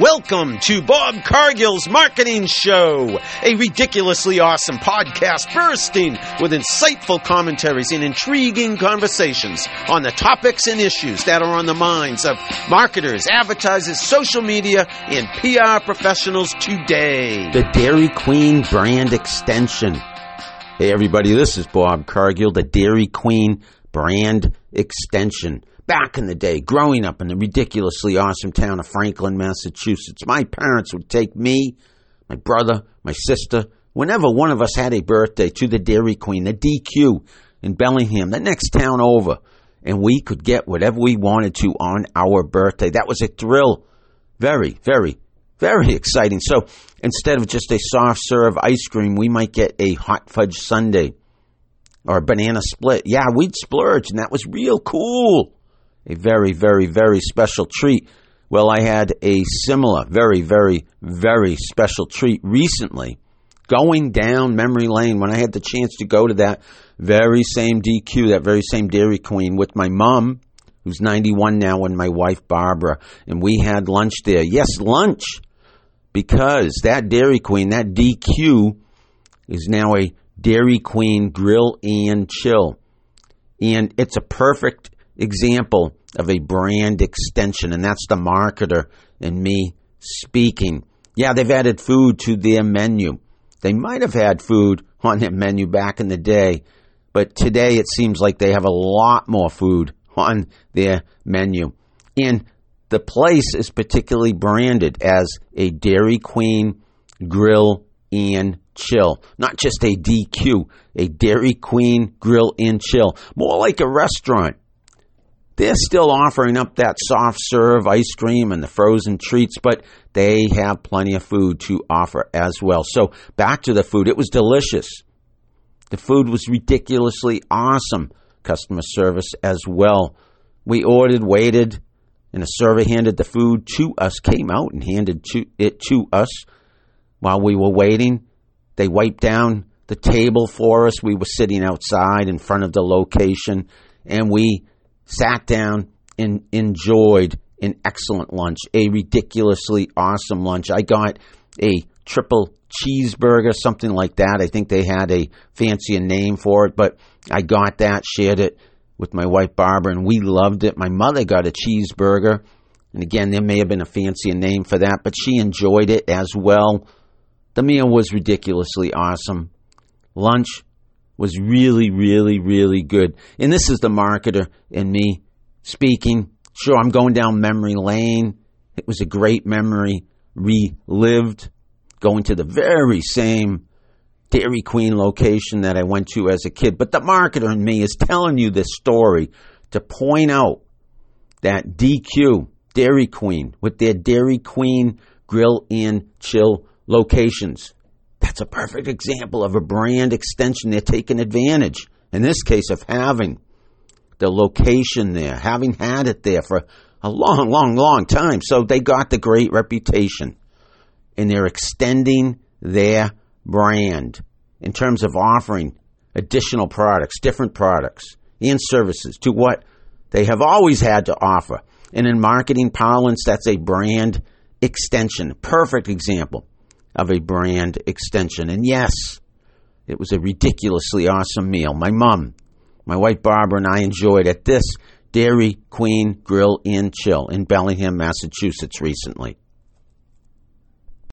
Welcome to Bob Cargill's Marketing Show, a ridiculously awesome podcast bursting with insightful commentaries and intriguing conversations on the topics and issues that are on the minds of marketers, advertisers, social media, and PR professionals today. The Dairy Queen brand extension. Hey, everybody, this is Bob Cargill, the Dairy Queen brand extension back in the day, growing up in the ridiculously awesome town of Franklin, Massachusetts, my parents would take me, my brother, my sister, whenever one of us had a birthday, to the Dairy Queen, the DQ in Bellingham, the next town over, and we could get whatever we wanted to on our birthday. That was a thrill. Very, very, very exciting. So instead of just a soft serve ice cream, we might get a hot fudge sundae or a banana split. Yeah, we'd splurge, and that was real cool a very, very, very special treat. Well, I had a similar, very, very, very special treat recently going down memory lane when I had the chance to go to that very same DQ, that very same Dairy Queen with my mom, who's 91 now, and my wife, Barbara. And we had lunch there. Yes, lunch. Because that Dairy Queen, that DQ, is now a Dairy Queen Grill and Chill. And it's a perfect example of a brand extension, and that's the marketer and me speaking. Yeah, they've added food to their menu. They might have had food on their menu back in the day, but today it seems like they have a lot more food on their menu. And the place is particularly branded as a Dairy Queen grill and chill. Not just a DQ, a Dairy Queen grill and chill. More like a restaurant they're still offering up that soft serve ice cream and the frozen treats, but they have plenty of food to offer as well. So back to the food. It was delicious. The food was ridiculously awesome. Customer service as well. We ordered, waited, and a server handed the food to us, came out and handed to, it to us while we were waiting. They wiped down the table for us. We were sitting outside in front of the location, and we sat down and enjoyed an excellent lunch, a ridiculously awesome lunch. I got a triple cheeseburger, something like that. I think they had a fancier name for it, but I got that, shared it with my wife Barbara, and we loved it. My mother got a cheeseburger, and again, there may have been a fancier name for that, but she enjoyed it as well. The meal was ridiculously awesome. Lunch was really, really, really good. And this is the marketer in me speaking. Sure, I'm going down memory lane. It was a great memory relived, going to the very same Dairy Queen location that I went to as a kid. But the marketer in me is telling you this story to point out that DQ, Dairy Queen, with their Dairy Queen grill and chill locations that's a perfect example of a brand extension. They're taking advantage, in this case, of having the location there, having had it there for a long, long, long time. So they got the great reputation. And they're extending their brand in terms of offering additional products, different products, and services to what they have always had to offer. And in marketing parlance, that's a brand extension. Perfect example of a brand extension. And yes, it was a ridiculously awesome meal. My mom, my wife Barbara, and I enjoyed at this Dairy Queen Grill and Chill in Bellingham, Massachusetts recently.